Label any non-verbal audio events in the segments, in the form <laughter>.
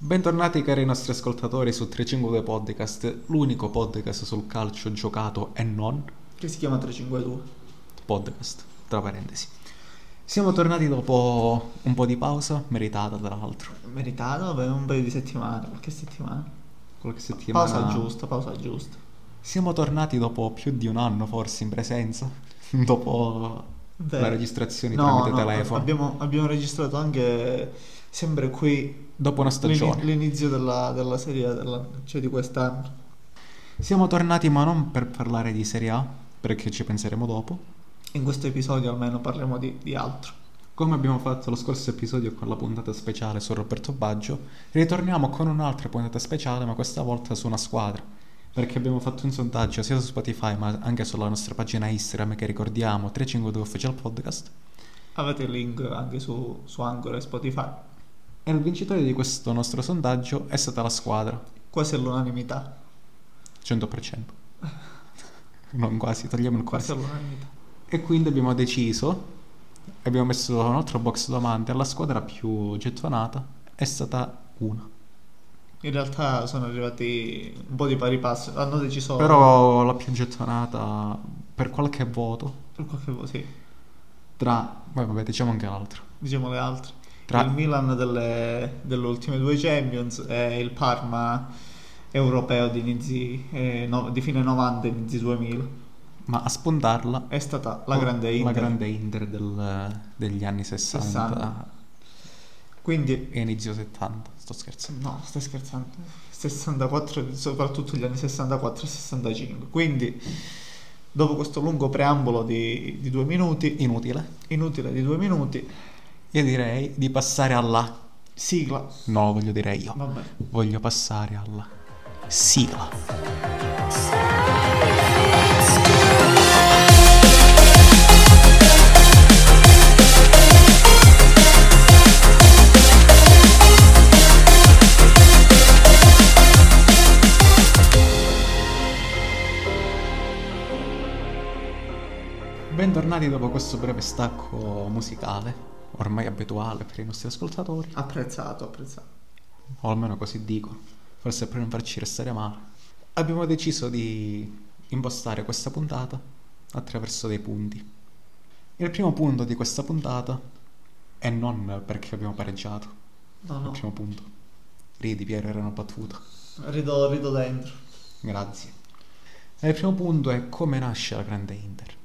Bentornati cari nostri ascoltatori su 352 Podcast, l'unico podcast sul calcio giocato e non Che si chiama 352. podcast, tra parentesi. Siamo tornati dopo un po' di pausa, meritata tra l'altro. Meritato per un paio di settimane, qualche settimana. Qualche settimana. Pausa giusta, pausa giusta. Siamo tornati dopo più di un anno forse in presenza, <laughs> dopo Beh, le registrazioni no, tramite no, telefono, Abbiamo, abbiamo registrato anche sempre qui dopo una stagione. l'ini- l'inizio della, della serie dell'anno, cioè di quest'anno. Siamo tornati ma non per parlare di Serie A, perché ci penseremo dopo. In questo episodio almeno parliamo di, di altro. Come abbiamo fatto lo scorso episodio con la puntata speciale su Roberto Baggio, ritorniamo con un'altra puntata speciale, ma questa volta su una squadra. Perché abbiamo fatto un sondaggio sia su Spotify ma anche sulla nostra pagina Instagram che ricordiamo 352 Official Podcast. Avete il link anche su, su Anchor e Spotify. E il vincitore di questo nostro sondaggio è stata la squadra, Quasi all'unanimità. 100%. Non quasi, togliamo il Quasi quasi. all'unanimità. E quindi abbiamo deciso, abbiamo messo un altro box domande, la squadra più gettonata è stata una. In realtà sono arrivati un po' di pari passo. Hanno deciso Però la più gettonata per qualche voto per qualche voto, sì. tra... Poi vabbè, diciamo anche l'altro. diciamo le altre. Tra- Il Milan delle, delle ultime due Champions e il Parma europeo di, inizi, eh, no- di fine 90 e inizi 2000. Ma a spuntarla... È stata la grande Inter. La grande Inter del- degli anni 60, 60. Quindi, e inizio 70, sto scherzando. no, stai scherzando. 64, soprattutto gli anni 64 e 65. Quindi, dopo questo lungo preambolo di, di due minuti, Inutile. inutile di due minuti, Io direi di passare alla... sigla. No, voglio dire io. Vabbè. Voglio passare alla sigla. Bentornati dopo questo breve stacco musicale, ormai abituale per i nostri ascoltatori. Apprezzato, apprezzato. o almeno così dico, forse per non farci restare male, abbiamo deciso di impostare questa puntata attraverso dei punti. Il primo punto di questa puntata è non perché abbiamo pareggiato, No, il no. primo punto. Ridi Piero, era una battuta. Rido, rido dentro. Grazie. E il primo punto è come nasce la grande Inter.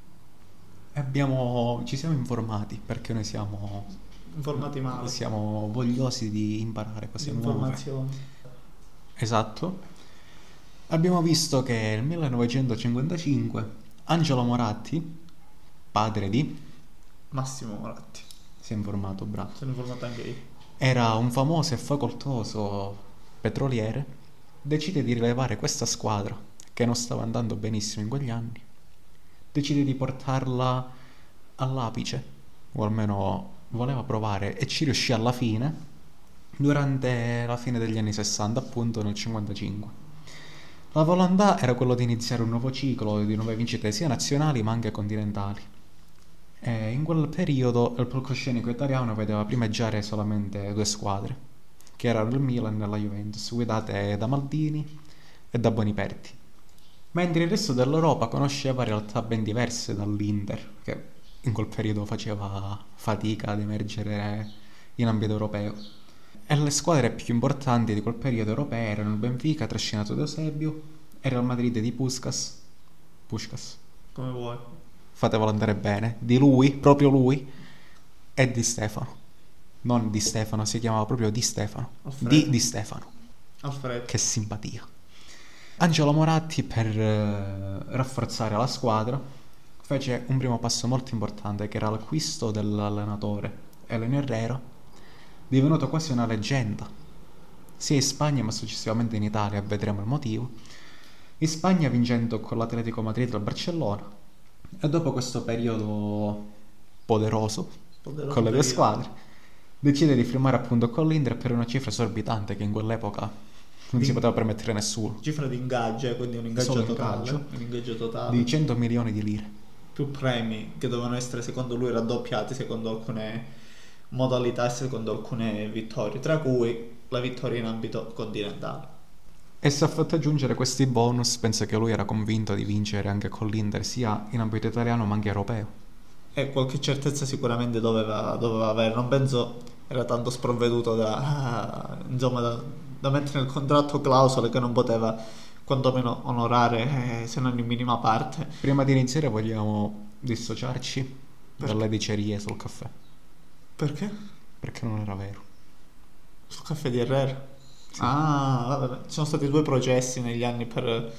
Abbiamo, ci siamo informati perché noi siamo, Informati male. siamo vogliosi di imparare nuove. informazioni. Esatto. Abbiamo visto che nel 1955 Angelo Moratti, padre di, Massimo Moratti. si è informato, bravo, Sono informato anche io. era un famoso e facoltoso petroliere, decide di rilevare questa squadra che non stava andando benissimo in quegli anni, decide di portarla all'apice, o almeno voleva provare e ci riuscì alla fine, durante la fine degli anni 60, appunto nel 55. La volontà era quello di iniziare un nuovo ciclo di nuove vincite sia nazionali ma anche continentali. E in quel periodo il palcoscenico italiano vedeva primeggiare solamente due squadre, che erano il Milan e la Juventus, guidate da Maldini e da Boniperti. Mentre il resto dell'Europa conosceva realtà ben diverse dall'Inter, che in quel periodo faceva fatica ad emergere in ambito europeo. E le squadre più importanti di quel periodo europee erano il Benfica, trascinato da Eusebio, e il Real Madrid di Puskas. Puskas Come vuoi. fatevelo andare bene, di lui, proprio lui, e di Stefano. Non di Stefano, si chiamava proprio Di Stefano. Alfredo. Di Di Stefano, Alfredo. che simpatia. Angelo Moratti, per eh, rafforzare la squadra, fece un primo passo molto importante, che era l'acquisto dell'allenatore Eleno Herrera, divenuto quasi una leggenda, sia in Spagna ma successivamente in Italia, vedremo il motivo. In Spagna vincendo con l'Atletico Madrid e il Barcellona, e dopo questo periodo poderoso Poderoso con le due squadre, decide di firmare appunto con l'Inter per una cifra esorbitante che in quell'epoca non si Di- poteva permettere nessuno, Cifra di ingaggio, eh, quindi un ingaggio Solo totale. ingaggio. Un ingaggio totale. di 100 milioni di lire. Più premi che dovevano essere secondo lui raddoppiati secondo alcune modalità e secondo alcune vittorie, tra cui la vittoria in ambito continentale. E se ha fatto aggiungere questi bonus, penso che lui era convinto di vincere anche con l'Inter, sia in ambito italiano ma anche europeo. E qualche certezza sicuramente doveva, doveva avere, non penso era tanto sprovveduto da, <laughs> insomma, da, da mettere nel contratto clausole che non poteva quantomeno onorare eh, se non in minima parte. Prima di iniziare vogliamo dissociarci Perché? dalle dicerie sul caffè, Perché? perché non era vero. Sul caffè di Herrera. Sì. Ah, vabbè, ci sono stati due processi negli anni per,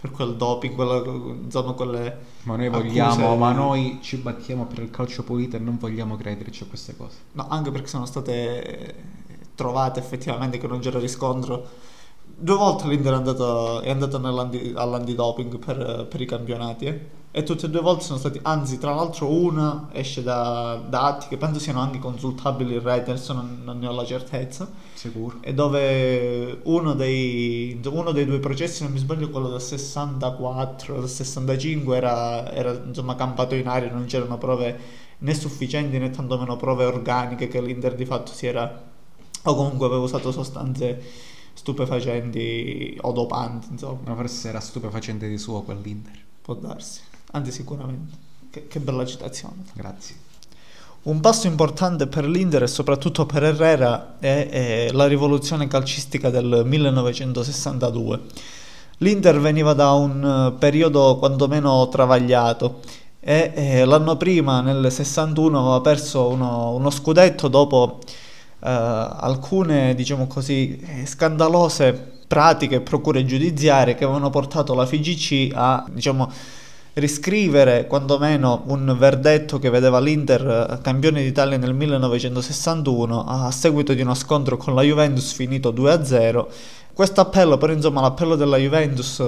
per quel doping, quella- insomma quelle... Ma noi Accuse- vogliamo, ma noi ci battiamo per il calcio pulito e non vogliamo crederci a queste cose. No, anche perché sono state trovate effettivamente che non c'era riscontro. Due volte l'Inter è andato, è andato all'antidoping per, per i campionati eh. e tutte e due volte sono stati, anzi tra l'altro una esce da, da atti che penso siano anche consultabili in rete, adesso non, non ne ho la certezza, Sicuro? e dove uno dei, uno dei due processi, non mi sbaglio quello del 64, del 65 era, era insomma campato in aria, non c'erano prove né sufficienti né tantomeno prove organiche che l'Inter di fatto si era o comunque aveva usato sostanze stupefacenti o dopanti, insomma, Ma forse era stupefacente di suo quell'Inter. può darsi, anzi sicuramente. Che, che bella citazione. Grazie. Un passo importante per l'Inter e soprattutto per Herrera è, è la rivoluzione calcistica del 1962. L'Inter veniva da un eh, periodo quantomeno travagliato e eh, l'anno prima, nel 61, aveva perso uno, uno scudetto dopo alcune, diciamo così, eh, scandalose pratiche e procure giudiziarie che avevano portato la FIGC a, diciamo, riscrivere quantomeno un verdetto che vedeva l'Inter eh, campione d'Italia nel 1961 a seguito di uno scontro con la Juventus finito 2-0. Questo appello, però insomma l'appello della Juventus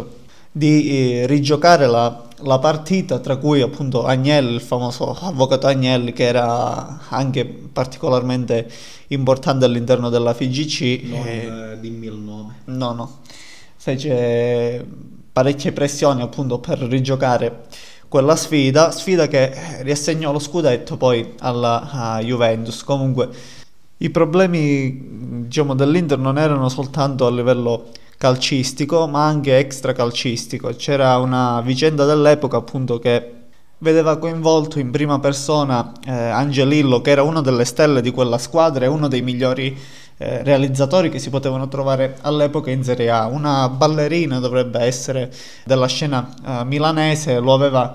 di eh, rigiocare la, la partita, tra cui appunto Agnelli, il famoso avvocato Agnelli, che era anche particolarmente importante all'interno della FIGC. Non eh, eh, dimmi il nome. No, no, fece parecchie pressioni appunto per rigiocare quella sfida, sfida che riassegnò lo scudetto poi alla Juventus. Comunque i problemi diciamo dell'Inter non erano soltanto a livello calcistico, ma anche extracalcistico. C'era una vicenda dell'epoca appunto che vedeva coinvolto in prima persona eh, Angelillo, che era una delle stelle di quella squadra e uno dei migliori eh, realizzatori che si potevano trovare all'epoca in Serie A. Una ballerina dovrebbe essere della scena eh, milanese, lo aveva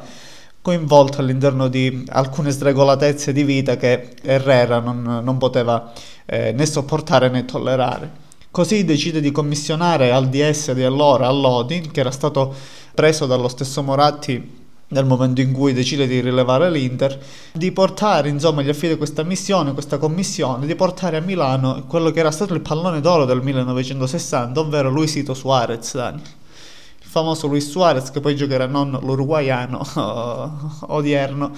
coinvolto all'interno di alcune sregolatezze di vita che Herrera non, non poteva eh, né sopportare né tollerare. Così decide di commissionare al DS di allora, all'Odi, che era stato preso dallo stesso Moratti nel momento in cui decide di rilevare l'Inter, di portare, insomma, gli affida questa missione, questa commissione, di portare a Milano quello che era stato il pallone d'oro del 1960, ovvero Luisito Suarez, Dani. Il famoso Luis Suarez che poi giocherà non l'uruguaiano <laughs> odierno,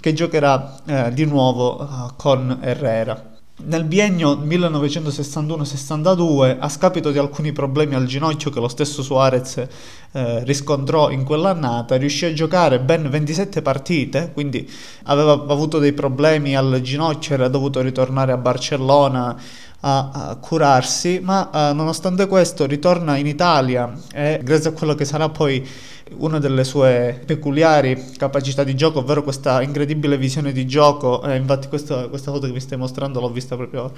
che giocherà eh, di nuovo eh, con Herrera. Nel biennio 1961-62, a scapito di alcuni problemi al ginocchio che lo stesso Suarez eh, riscontrò in quell'annata, riuscì a giocare ben 27 partite, quindi aveva avuto dei problemi al ginocchio, era dovuto ritornare a Barcellona a, a curarsi, ma eh, nonostante questo ritorna in Italia e grazie a quello che sarà poi una delle sue peculiari capacità di gioco, ovvero questa incredibile visione di gioco. Eh, infatti, questa, questa foto che vi stai mostrando l'ho vista proprio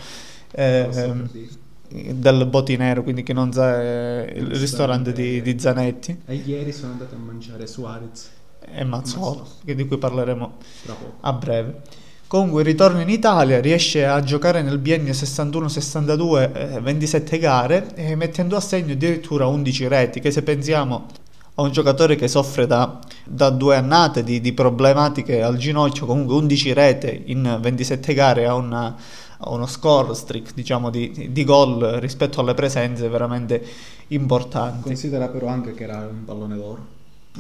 eh, ehm, del Botinero, quindi che non sa eh, il ristorante di, di Zanetti E ieri sono andato a mangiare Suarez. e Mazzolo, Mazzolo. che- di cui parleremo a breve. Comunque ritorna in Italia, riesce a giocare nel biennio 61-62 eh, 27 gare e mettendo a segno addirittura 11 reti, che se pensiamo a un giocatore che soffre da, da due annate di, di problematiche al ginocchio, comunque 11 rete in 27 gare ha una- uno score streak diciamo di, di gol rispetto alle presenze veramente importanti. Considera però anche che era un pallone d'oro.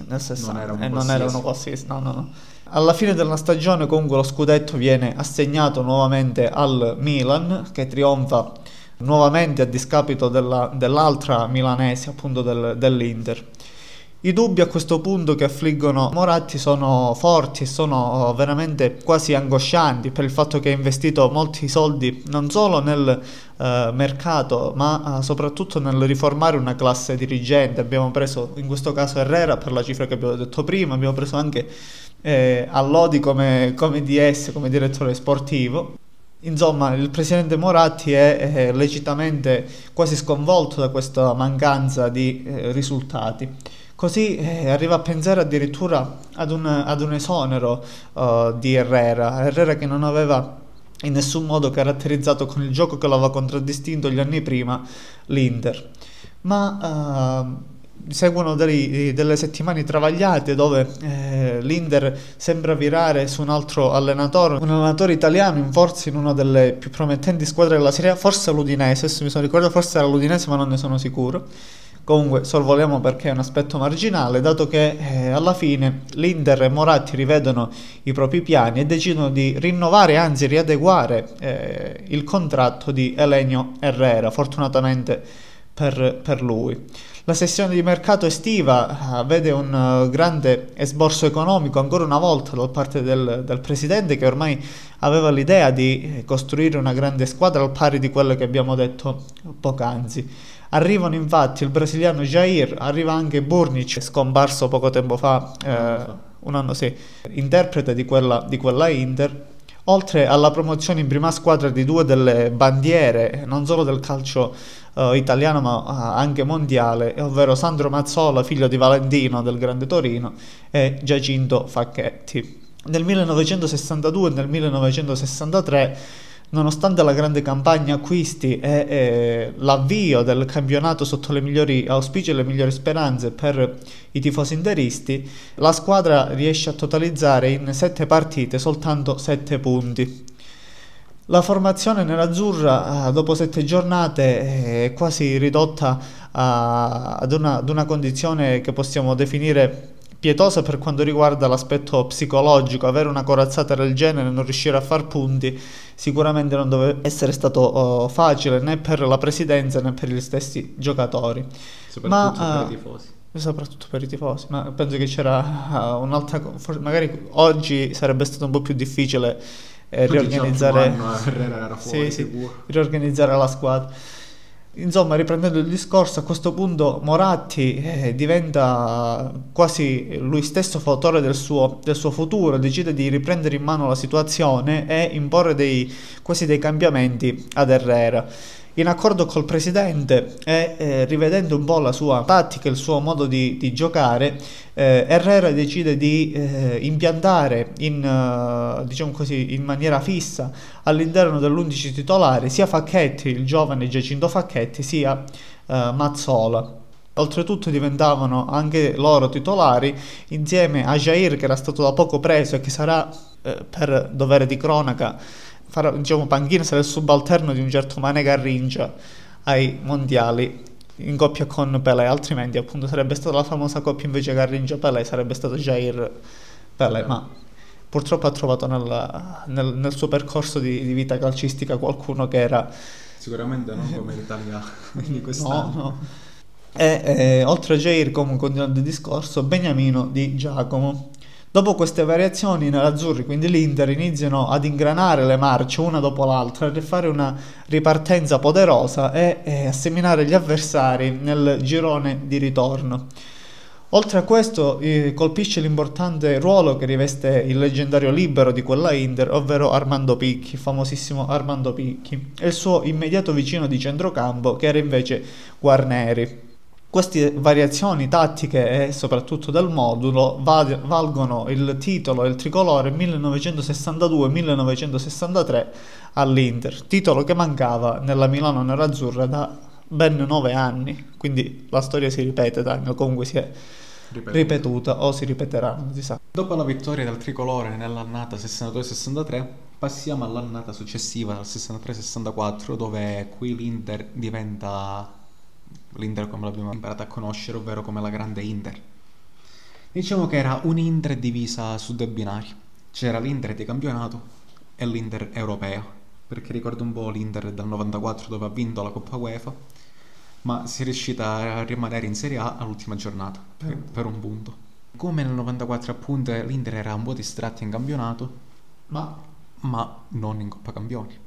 Nel 60, Non era un e non qualsiasi. era uno qualsiasi, no, no, no. Alla fine della stagione comunque lo scudetto viene assegnato nuovamente al Milan che trionfa nuovamente a discapito della- dell'altra milanese appunto del- dell'Inter. I dubbi a questo punto che affliggono Moratti sono forti e sono veramente quasi angoscianti per il fatto che ha investito molti soldi non solo nel eh, mercato ma eh, soprattutto nel riformare una classe dirigente. Abbiamo preso in questo caso Herrera per la cifra che abbiamo detto prima, abbiamo preso anche eh, Allodi come, come DS, come direttore sportivo. Insomma, il presidente Moratti è, è legittimamente quasi sconvolto da questa mancanza di eh, risultati. Così eh, arriva a pensare addirittura ad un, ad un esonero uh, di Herrera, Herrera che non aveva in nessun modo caratterizzato con il gioco che l'aveva contraddistinto gli anni prima l'Inter. Ma uh, seguono dei, delle settimane travagliate dove eh, l'Inter sembra virare su un altro allenatore, un allenatore italiano in forza in una delle più promettenti squadre della Serie A, forse l'Udinese, se mi sono ricordato forse era l'Udinese ma non ne sono sicuro Comunque sorvoliamo perché è un aspetto marginale, dato che eh, alla fine l'Inter e Moratti rivedono i propri piani e decidono di rinnovare, anzi riadeguare eh, il contratto di Elenio Herrera, fortunatamente per, per lui. La sessione di mercato estiva uh, vede un uh, grande esborso economico. Ancora una volta da parte del, del, presidente che ormai aveva l'idea di eh, costruire una grande squadra al pari di quello che abbiamo detto poc'anzi. Arrivano infatti il brasiliano Jair, arriva anche Burnic, scomparso poco tempo fa, eh, un anno sì, interprete di quella, di quella Inter, oltre alla promozione in prima squadra di due delle bandiere, non solo del calcio uh, italiano ma uh, anche mondiale, ovvero Sandro Mazzola, figlio di Valentino del Grande Torino, e Giacinto Facchetti. Nel 1962 e nel 1963 Nonostante la grande campagna acquisti e, e, l'avvio del campionato sotto le migliori auspici e le migliori speranze per i tifosi interisti, la squadra riesce a totalizzare in sette partite soltanto sette punti. La formazione nerazzurra eh, dopo sette giornate è quasi ridotta a, ad, una, ad una condizione che possiamo definire pietosa per quanto riguarda l'aspetto psicologico, avere una corazzata del genere e non riuscire a far punti sicuramente non deve essere stato uh, facile né per la presidenza né per gli stessi giocatori. Soprattutto ma, per uh, i tifosi. Soprattutto per i tifosi, ma penso che c'era uh, un'altra... magari oggi sarebbe stato un po' più difficile eh, riorganizzare... Anno, fuori, sì, sì, riorganizzare la squadra. Insomma, riprendendo il discorso, a questo punto Moratti eh, diventa quasi lui stesso fautore del suo, del suo, futuro, decide di riprendere in mano la situazione e imporre dei, quasi dei cambiamenti ad Herrera in accordo col presidente e eh, rivedendo un po' la sua tattica, il suo modo di, di giocare, eh, Herrera decide di eh, impiantare in, uh, diciamo così, in maniera fissa all'interno dell'11 titolare sia Facchetti, il giovane Giacinto Facchetti, sia uh, Mazzola. Oltretutto diventavano anche loro titolari insieme a Jair che era stato da poco preso e che sarà eh, per dovere di cronaca farà, diciamo, panchina sarà il subalterno di un certo Mane Garringia ai mondiali in coppia con Pelé, altrimenti appunto sarebbe stata la famosa coppia invece Garringia-Pelé, sarebbe stato Jair Pelé, ma purtroppo ha trovato nel, nel, nel suo percorso di, di, vita calcistica qualcuno che era... Sicuramente non come l'Italia <laughs> di quest'anno. No, no. E, e oltre a Jair, come continuando il discorso, Beniamino di Giacomo, Dopo queste variazioni i nerazzurri, quindi l'Inter, iniziano ad ingranare le marce una dopo l'altra per fare una ripartenza poderosa e, e a seminare gli avversari nel girone di ritorno. Oltre a questo eh, colpisce l'importante ruolo che riveste il leggendario libero di quella Inter, ovvero Armando Picchi, famosissimo Armando Picchi, e il suo immediato vicino di centrocampo che era invece Guarneri. Queste variazioni tattiche e soprattutto del modulo valgono il titolo e il tricolore 1962-1963 all'Inter, titolo che mancava nella Milano nerazzurra da ben nove anni, quindi la storia si ripete, Daniel, comunque si è ripetuta, ripetuta o si ripeterà, non si sa. Dopo la vittoria del tricolore nell'annata 62-63 passiamo all'annata successiva, al 63-64, dove qui l'Inter diventa l'Inter come l'abbiamo imparato a conoscere, ovvero come la grande Inter. Diciamo che era un'Inter divisa su due binari. C'era l'Inter di campionato e l'Inter europeo, perché ricordo un po' l'Inter del 94 dove ha vinto la Coppa UEFA, ma si è riuscita a rimanere in Serie A all'ultima giornata per, Mm. per un punto. Come nel 94 appunto l'Inter era un po' distratto in campionato, Ma ma non in Coppa Campioni.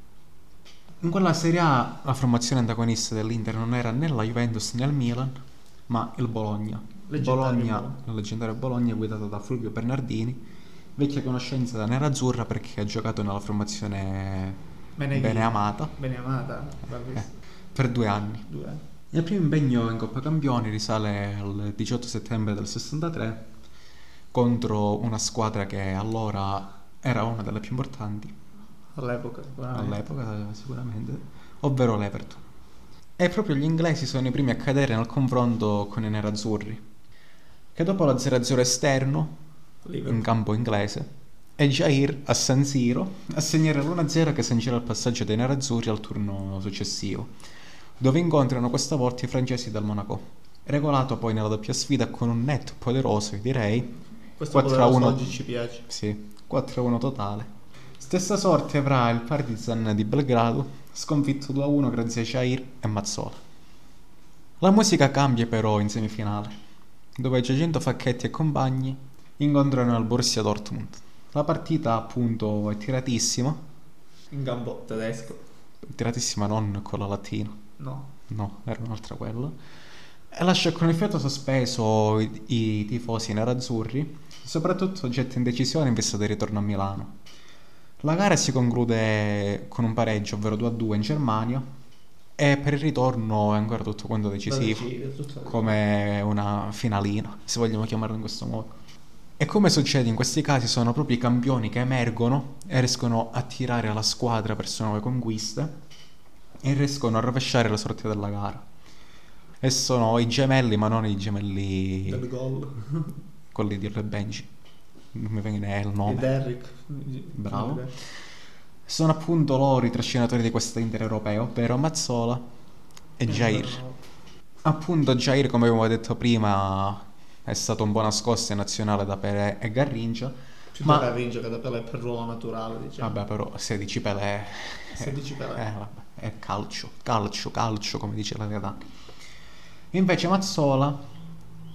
In quella Serie A la formazione antagonista dell'Inter non era né la Juventus né il Milan, ma il Bologna. Leggendario Bologna, Bologna. la leggendaria Bologna guidata da Fulvio Bernardini, vecchia conoscenza da Nerazzurra perché ha giocato nella formazione Beneghini. bene amata bene amata, bravissima. eh, per due anni. Due. Il primo impegno in Coppa Campioni risale al 18 settembre del 63 contro una squadra che allora era una delle più importanti All'epoca, sicuramente. all'epoca sicuramente, ovvero l'Everton. E proprio gli inglesi sono i primi a cadere nel confronto con i nerazzurri, che dopo la 0-0 esterno Liverpool. in campo inglese e Jair a San Siro a segnare l'1-0 che sancirà il passaggio dei nerazzurri al turno successivo, dove incontrano questa volta i francesi del Monaco, regolato poi nella doppia sfida con un netto poderoso, direi, Questo 4 a poderoso 1. oggi ci piace. sì, 4-1 totale. Stessa sorte avrà il Partizan di Belgrado, sconfitto 2-1 grazie a Jair e Mazzola. La musica cambia però in semifinale, dove Giacinto Facchetti e compagni incontrano il Borussia Dortmund. La partita appunto è tiratissima, In campo tedesco. tiratissima non con la latina, No. no, era un'altra quella, e lascia con effetto sospeso i, i tifosi nerazzurri, soprattutto getta indecisione in vista del ritorno a Milano. La gara si conclude con un pareggio, ovvero 2-2 in Germania, e per il ritorno è ancora tutto quanto decisivo, come una finalina, se vogliamo chiamarlo in questo modo. E come succede in questi casi, sono proprio i campioni che emergono e riescono a tirare la squadra verso nuove conquiste e riescono a rovesciare la sorte della gara. E sono i gemelli, ma non i gemelli del gol. quelli di Le Benji. Non mi viene il Di nome. Derrick. Bravo. Sono appunto loro i trascinatori di questo Inter europeo, ovvero Mazzola e Jair. Appunto Jair, come abbiamo detto prima, è stato un po' nascosto in nazionale da Pelé e Garrincha. Più Ma- da Garrincha che da Pelé per ruolo naturale, diciamo. Vabbè, però 16 Pelé... 16 Pelé. Eh, vabbè, è calcio, calcio, calcio, come dice la Gaetano. Invece Mazzola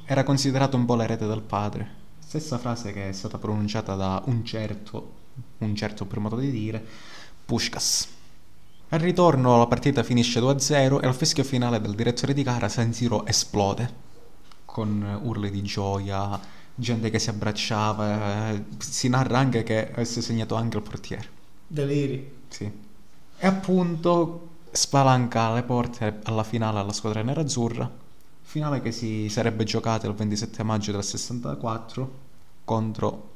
era considerato un po' l'erede del padre. Stessa frase che è stata pronunciata da un certo, un certo per modo di dire, Pushkas. Al ritorno la partita finisce 2-0 e al fischio finale del direttore di gara San Siro esplode con urli di gioia, gente che si abbracciava, eh, si narra anche che avesse segnato anche il portiere. Deliri. Sì. E appunto spalanca le porte alla finale alla squadra nerazzurra. Finale che si sarebbe giocata il 27 maggio del 64 contro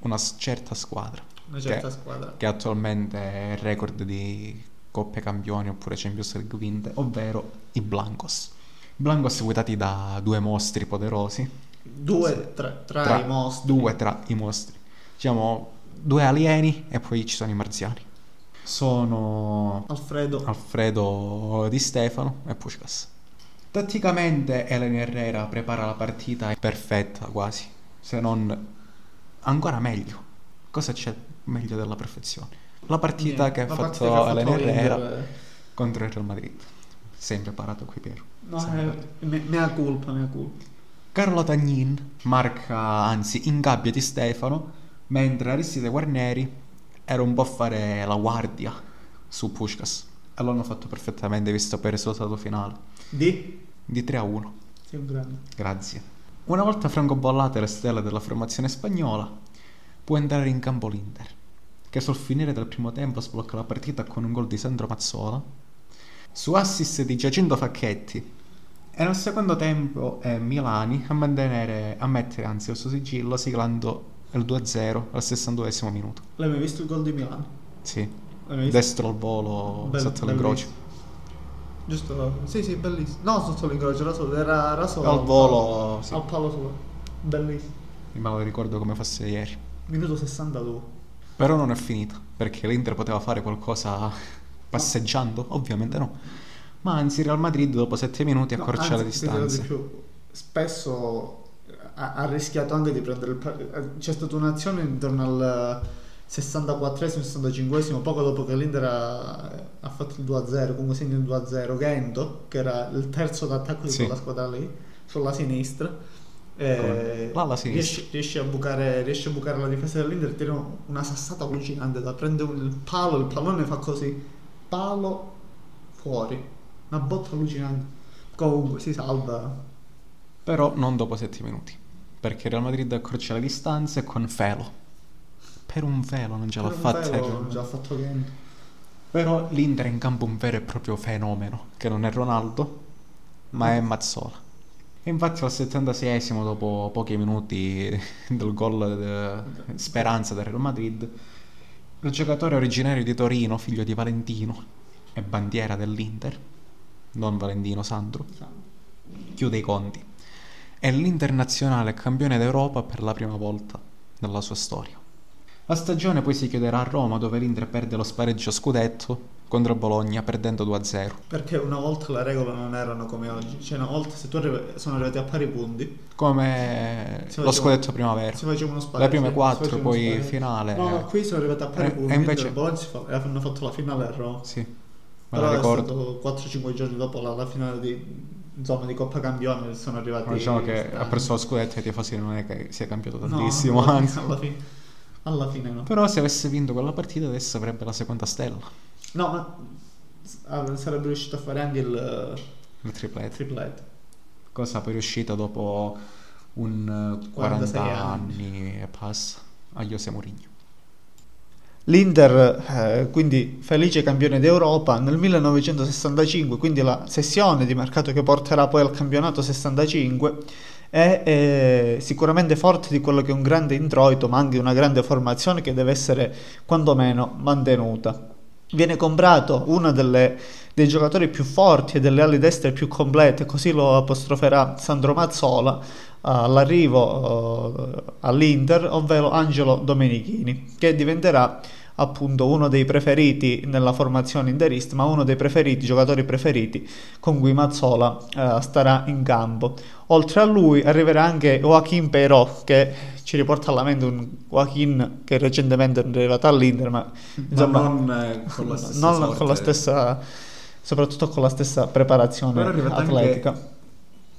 una certa squadra Una certa Che- squadra. che attualmente è il record di Coppe Campioni oppure Champions League vinte, ovvero i Blancos. Blancos guidati da due mostri poderosi, Due tra, tra, tra- i mostri. due tra i mostri. Diciamo due alieni e poi ci sono i marziani. Sono Alfredo. Alfredo Di Stefano e Pushkas. Tatticamente Eleni Herrera prepara la partita perfetta quasi, se non ancora meglio. Cosa c'è meglio della perfezione? La partita Niente, che ha fatto Eleni Herrera l'Inter, eh, contro il Real Madrid. Sempre parato qui Piero. No, eh, me- mea colpa, mea colpa. Carlo Tagnin marca, anzi ingabbia Di Stefano, mentre Aristide Guarneri era un po' a fare la guardia su Pushkas. E l'hanno fatto perfettamente visto per il risultato finale. Di? Di 3 a 1. Sei un grande. Grazie. Una volta francobollate le stelle della formazione spagnola, può entrare in campo l'Inter, che sul finire del primo tempo sblocca la partita con un gol di Sandro Mazzola, su assist di Giacinto Facchetti, e nel secondo tempo è Milani a, mantenere, a mettere anzi il suo sigillo siglando il 2-0 al 62 minuto. L'hai mai visto il gol di Milano? Sì, destro al volo Bell- sotto l'incrocio. bellissimo. Giusto? Sì, sì, bellissimo. No, sotto l'incrocio, era solo, era, era solo Al volo, sì. Al palo solo. Bellissimo. me lo ricordo come fosse ieri. Minuto 62. Però non è finita, perché l'Inter poteva fare qualcosa <laughs> passeggiando? Ovviamente no. Ma anzi Real Madrid dopo 7 minuti No, accorcia le anzi, ti dirò di più. Spesso ha, ha rischiato anche di prendere il C'è stata un'azione intorno al 64esimo, 65esimo, poco dopo che l'Inter ha, ha fatto il 2-0, comunque segna il 2-0, Gento, che era il terzo d'attacco di Sì. quella squadra lì, sulla sinistra. eh, riesce, riesce a bucare, riesce a bucare la difesa dell'Inter, tira una sassata allucinante, da prende il palo, il pallone fa così, palo fuori, una botta allucinante. Comunque si salva. Però non dopo 7 minuti, perché Real Madrid accorcia le distanze con Felo. Per un velo non ce l'ha fatta. Non ce l'ha fatto Gento. Però l'Inter è in campo un vero e proprio fenomeno, che non è Ronaldo, ma è Mazzola. E infatti al 76esimo, dopo pochi minuti <laughs> del gol de- speranza del Real Madrid, il giocatore originario di Torino, figlio di Valentino e bandiera dell'Inter, non Valentino Sandro, chiude i conti. È l'internazionale campione d'Europa per la prima volta nella sua storia. La stagione poi si chiuderà a Roma dove l'Inter perde lo spareggio scudetto contro Bologna perdendo 2-0. Perché una volta le regole non erano come oggi, cioè una volta se tu arrivi- sono arrivati a pari punti, Come Si lo scudetto primavera. si faceva uno spareggio. Le prime si quattro, poi finale. No, qui sono arrivati a pari Eh, punti, e invece- Bologna si fa- e hanno fatto la finale a Roma. Sì, me Però la è ricordo. stato 4-5 giorni dopo la, la finale di, insomma, di Coppa Campione sono arrivati... Diciamo che ha perso lo scudetto e i tifosi non è che sia cambiato No, tantissimo, alla anzi. alla fine, alla fine no. Però se avesse vinto quella partita adesso avrebbe la seconda stella, No, ma ah, sarebbe riuscito a fare anche il il triplete. triplet. Cosa poi è riuscita dopo un eh, 40 46 anni e passa a José Mourinho. L'Inter, eh, quindi felice campione d'Europa nel 1965, quindi la sessione di mercato che porterà poi al campionato 65, è eh, sicuramente forte di quello che è un grande introito, ma anche una grande formazione che deve essere quantomeno mantenuta. Viene comprato uno delle- dei giocatori più forti e delle ali destre più complete, così lo apostroferà Sandro Mazzola all'arrivo eh, all'Inter, ovvero Angelo Domenichini, che diventerà appunto uno dei preferiti nella formazione interista, ma uno dei preferiti, giocatori preferiti con cui Mazzola eh, starà in campo. Oltre a lui arriverà anche Joaquin Peiró, che ci riporta alla mente un Joaquin che recentemente è arrivato all'Inter, ma insomma non eh, con la stessa non con la stessa, soprattutto con la stessa preparazione atletica.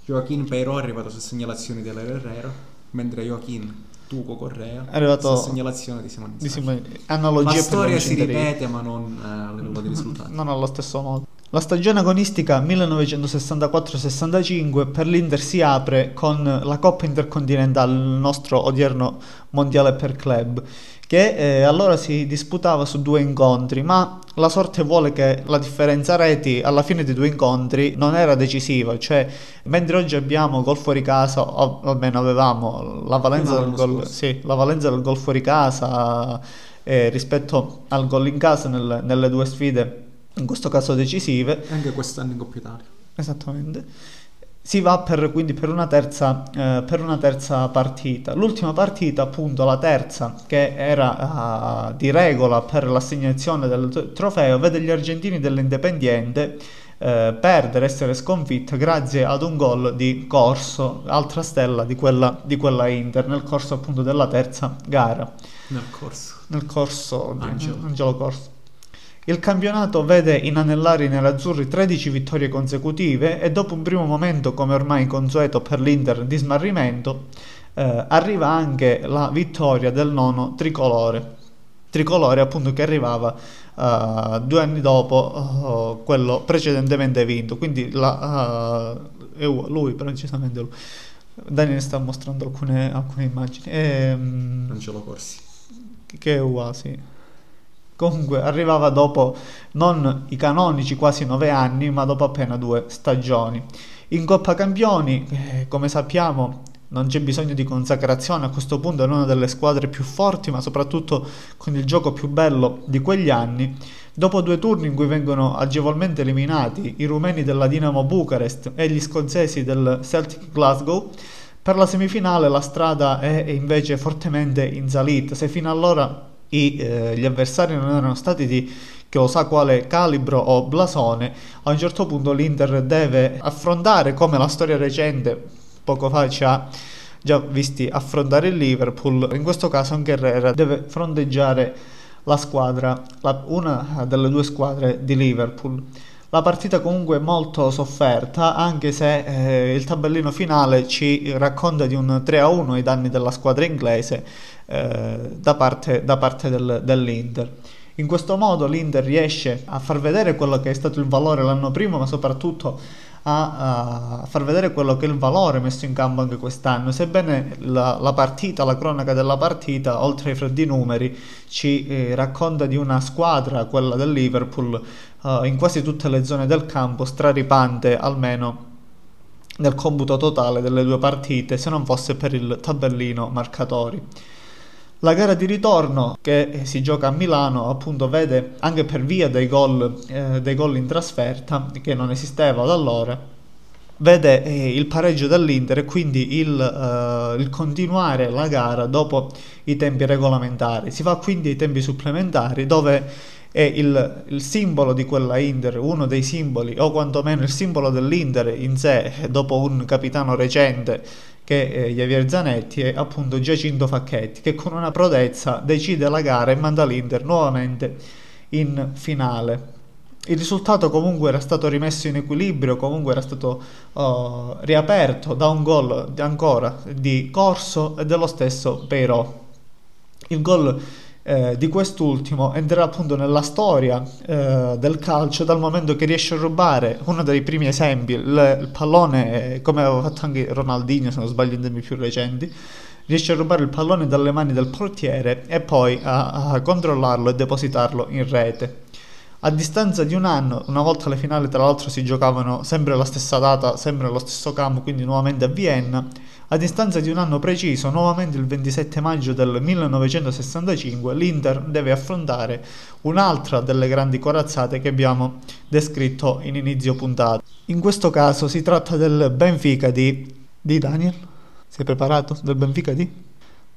Joaquin Peiro è arrivato su segnalazione di Alario Herrera, mentre Joaquin Tuco Correa È arrivato- segnalazione di Simone Di. Simone- La analogie per storia si ripete ma non eh, a livello di risultati. non allo stesso modo. La stagione agonistica 1964-65 per l'Inter si apre con la Coppa Intercontinentale, il nostro odierno mondiale per club, che eh, allora si disputava su due incontri, ma la sorte vuole che la differenza reti alla fine dei due incontri non era decisiva, cioè mentre oggi abbiamo gol fuori casa, o almeno avevamo la valenza, del gol, sì, la valenza del gol fuori casa eh, rispetto al gol in casa nel- nelle due sfide, in questo caso decisive, anche quest'anno in Coppa Italia. esattamente, si va per, quindi per una, terza, eh, per una terza partita. L'ultima partita, appunto, la terza, che era eh, di regola per l'assegnazione del trofeo, vede gli argentini dell'Independiente eh, perdere, essere sconfitta grazie ad un gol di Corso, altra stella di quella, di quella Inter, nel corso appunto della terza gara Nel corso. nel corso di Angelo. Angelo Corso. Il campionato vede inanellare i nerazzurri 13 vittorie consecutive e dopo un primo momento, come ormai consueto per l'Inter, di smarrimento, eh, arriva anche la vittoria del nono tricolore. Tricolore appunto che arrivava eh, due anni dopo eh, quello precedentemente vinto. Quindi la, eh, lui, precisamente lui. Daniel sta mostrando alcune, alcune immagini. Ehm, Angelo Corsi. che è uguale, sì. Comunque arrivava dopo non i canonici quasi nove anni, ma dopo appena due stagioni. In Coppa Campioni, eh, come sappiamo, non c'è bisogno di consacrazione, a questo punto è una delle squadre più forti, ma soprattutto con il gioco più bello di quegli anni. Dopo due turni in cui vengono agevolmente eliminati i rumeni della Dinamo Bucarest e gli scozzesi del Celtic Glasgow, per la semifinale la strada è invece fortemente in salita. Se fino allora i, eh, gli avversari non erano stati di che sa quale calibro o blasone, a un certo punto l'Inter deve affrontare come la storia recente poco fa ci ha già visti affrontare il Liverpool. In questo caso anche Herrera deve fronteggiare la squadra, la, una delle due squadre di Liverpool. La partita comunque molto sofferta, anche se eh, il tabellino finale ci racconta di un 3-1 ai danni della squadra inglese eh, da parte, da parte del, dell'Inter. In questo modo l'Inter riesce a far vedere quello che è stato il valore l'anno prima, ma soprattutto a, a, far vedere quello che è il valore messo in campo anche quest'anno. Sebbene la, la partita, la cronaca della partita, oltre ai freddi numeri, ci eh, racconta di una squadra, quella del Liverpool, eh, in quasi tutte le zone del campo, straripante almeno nel computo totale delle due partite, se non fosse per il tabellino marcatori. La gara di ritorno che si gioca a Milano appunto vede anche per via dei gol, eh, dei gol in trasferta che non esisteva da allora vede eh, il pareggio dell'Inter e quindi il, eh, il, continuare la gara dopo i tempi regolamentari. Si va quindi ai tempi supplementari dove è il, il, simbolo di quella Inter, uno dei simboli o quantomeno il simbolo dell'Inter in sé dopo un capitano recente che è Javier Zanetti e appunto Giacinto Facchetti che con una prodezza decide la gara e manda l'Inter nuovamente in finale. Il risultato comunque era stato rimesso in equilibrio, comunque era stato uh, riaperto da un gol ancora di Corso e dello stesso Peirò. Il gol eh, di quest'ultimo entrerà appunto nella storia eh, del calcio dal momento che riesce a rubare uno dei primi esempi, il, il pallone, eh, come aveva fatto anche Ronaldinho se non sbaglio in tempi più recenti, riesce a rubare il pallone dalle mani del portiere e poi a, a controllarlo e depositarlo in rete. A distanza di un anno, una volta le finali tra l'altro si giocavano sempre alla stessa data, sempre allo stesso campo, quindi nuovamente a Vienna, a distanza di un anno preciso, nuovamente il 27 maggio del 1965, l'Inter deve affrontare un'altra delle grandi corazzate che abbiamo descritto in inizio puntata. In questo caso si tratta del Benfica di... di Daniel? Sei preparato? Del Benfica di?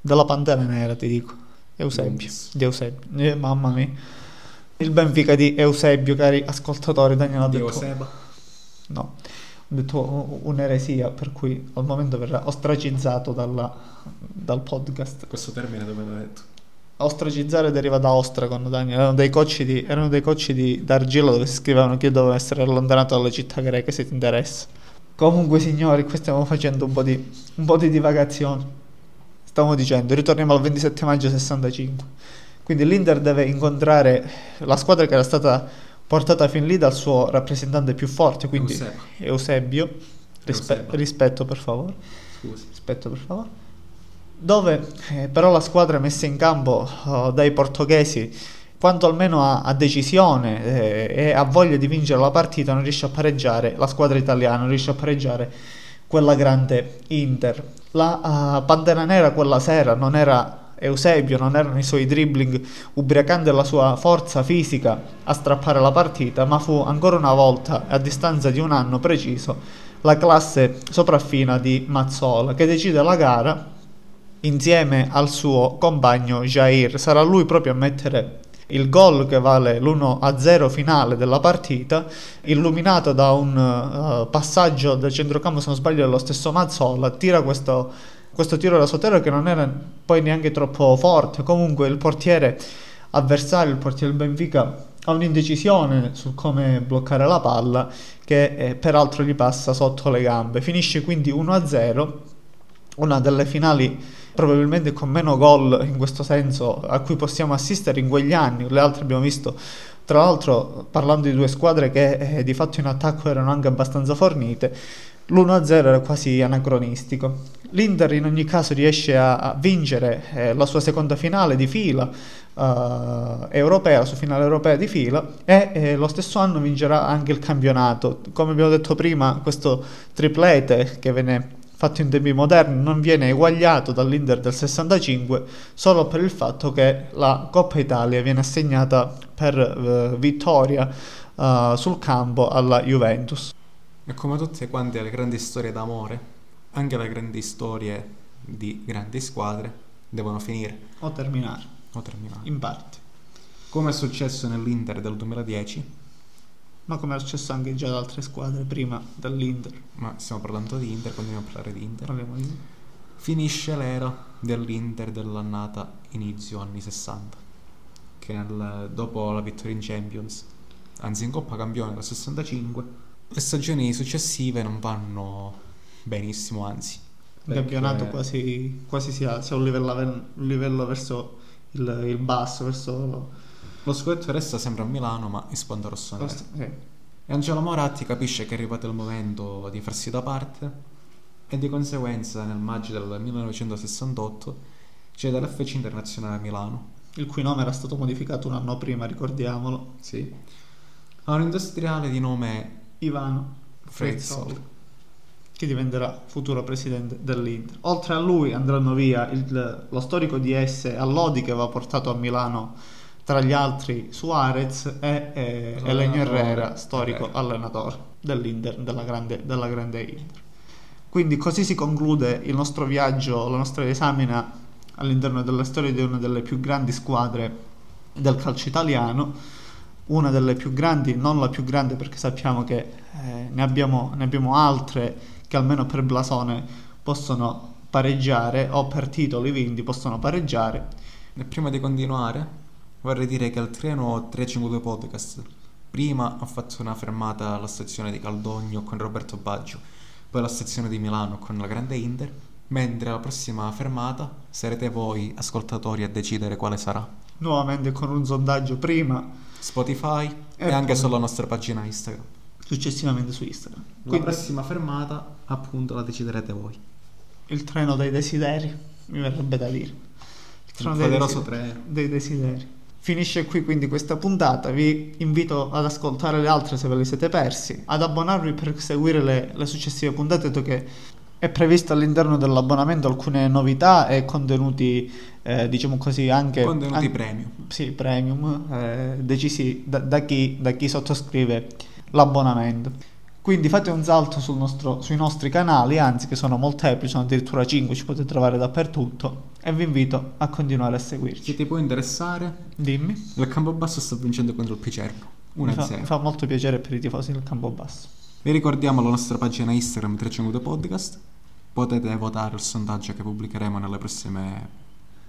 Della Pantera Nera, ti dico. Eusebio. Di Eusebio. Eh, mamma mia. Il Benfica di Eusebio, cari ascoltatori. Daniel ha detto... Di Euseba. No detto un'eresia, per cui al momento verrà ostracizzato dalla, dal podcast. Questo termine dove l'ho detto? Ostracizzare deriva da Ostragon, Daniel. Erano dei cocci di, erano dei cocci di d'argilla dove si scrivevano che io dovevo essere allontanato dalle città greche se ti interessa. Comunque, signori, qui stiamo facendo un po' di, un po' di divagazioni. Stavo dicendo, ritorniamo al 27 maggio 65. Quindi l'Inter deve incontrare la squadra che era stata portata fin lì dal suo rappresentante più forte, quindi Eusebio. Eusebio. Rispe- rispetto per favore. Rispetto per favore. Dove eh, però la squadra messa in campo oh, dai portoghesi, quanto almeno ha, ha decisione eh, e ha voglia di vincere la partita, non riesce a pareggiare la squadra italiana, non riesce a pareggiare quella grande Inter. La uh, Pantera Nera quella sera non era Eusebio non erano i suoi dribbling ubriacando la sua forza fisica a strappare la partita, ma fu ancora una volta, a distanza di un anno preciso, la classe sopraffina di Mazzola che decide la gara insieme al suo compagno Jair. Sarà lui proprio a mettere il gol che vale l'1-0 finale della partita, illuminato da un uh, passaggio del centrocampo, se non sbaglio, dello stesso Mazzola, tira questo questo tiro da sotterra che non era poi neanche troppo forte. Comunque il portiere avversario, il portiere del Benfica, ha un'indecisione su come bloccare la palla che eh, peraltro gli passa sotto le gambe. Finisce quindi 1-0, una delle finali probabilmente con meno gol in questo senso a cui possiamo assistere in quegli anni. Le altre abbiamo visto tra l'altro parlando di due squadre che eh, di fatto in attacco erano anche abbastanza fornite, l'1-0 era quasi anacronistico. L'Inter in ogni caso riesce a, a vincere eh, la sua seconda finale di fila uh, europea, la sua finale europea di fila e eh, lo stesso anno vincerà anche il campionato. Come abbiamo detto prima, questo triplete che viene fatto in tempi moderni non viene eguagliato dall'Inter del 65 solo per il fatto che la Coppa Italia viene assegnata per uh, vittoria uh, sul campo alla Juventus. E come tutte quante le grandi storie d'amore, anche le grandi storie di grandi squadre devono finire. O terminare. O terminare. In parte. Come è successo nell'Inter del 2010. Ma come è successo anche già ad altre squadre prima dell'Inter. Ma stiamo parlando di Inter, continuiamo a parlare di Inter. Parliamo di Inter. finisce l'era dell'Inter dell'annata inizio anni 60, che nel- dopo la vittoria in Champions, anzi in Coppa Campione del 65, le stagioni successive non vanno benissimo, anzi. Il campionato quasi, quasi si alza a un livello, un livello verso il, il basso, verso Lo scudetto resta sempre a Milano, ma in sponda rossonera. st- sì. E Angelo Moratti capisce che è arrivato il momento di farsi da parte e di conseguenza nel maggio del 1968 cede all'FC Internazionale a Milano. il cui nome era stato modificato un anno prima, ricordiamolo. Sì. A un industriale di nome Ivano. Frezzol, che diventerà futuro presidente dell'Inter. Oltre a lui andranno via il- lo storico DS Allodi che aveva portato a Milano tra gli altri Suarez e Elenio. Herrera, storico Herrera. allenatore dell'Inter, della grande, della grande Inter. Quindi così si conclude il nostro viaggio, la nostra esamina all'interno della storia di una delle più grandi squadre del calcio italiano, una delle più grandi, non la più grande perché sappiamo che eh, ne, abbiamo, ne abbiamo altre che almeno per blasone possono pareggiare o per titoli vinti possono pareggiare. E prima di continuare, vorrei dire che al treno 352 Podcast prima ho fatto una fermata alla stazione di Caldogno con Roberto Baggio, poi alla stazione di Milano con la Grande Inter, mentre la prossima fermata sarete voi ascoltatori a decidere quale sarà. Nuovamente con un sondaggio prima, Spotify e, E anche sulla nostra pagina Instagram. successivamente su Instagram. La Quindi prossima fermata, appunto, la deciderete voi. il treno dei desideri, mi verrebbe da dire. Il Il treno dei poderoso desideri. treno. dei desideri. Finisce qui quindi questa puntata, vi invito ad ascoltare le altre se ve le siete persi, ad abbonarvi per seguire le, le successive puntate, dato che è previsto all'interno dell'abbonamento alcune novità e contenuti, eh, diciamo così, anche... Contenuti an- premium. Sì, premium, eh, decisi da, da chi, da chi sottoscrive l'abbonamento. Quindi fate un salto sul nostro- sui nostri canali, anzi che sono molteplici, sono addirittura 5, ci potete trovare dappertutto e vi invito a continuare a seguirci. Se ti può interessare, Dimmi. il Campobasso sta vincendo contro il Picerno. Mi fa, 1-0. mi fa molto piacere per i tifosi del Campobasso. Vi ricordiamo la nostra pagina Instagram 352 Podcast. Potete votare il sondaggio che pubblicheremo nelle prossime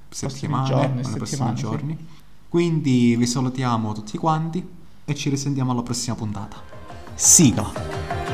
settimane, giorni, o nei prossimi settimane, sì. giorni. Quindi vi salutiamo tutti quanti e ci risentiamo alla prossima puntata. Sigla!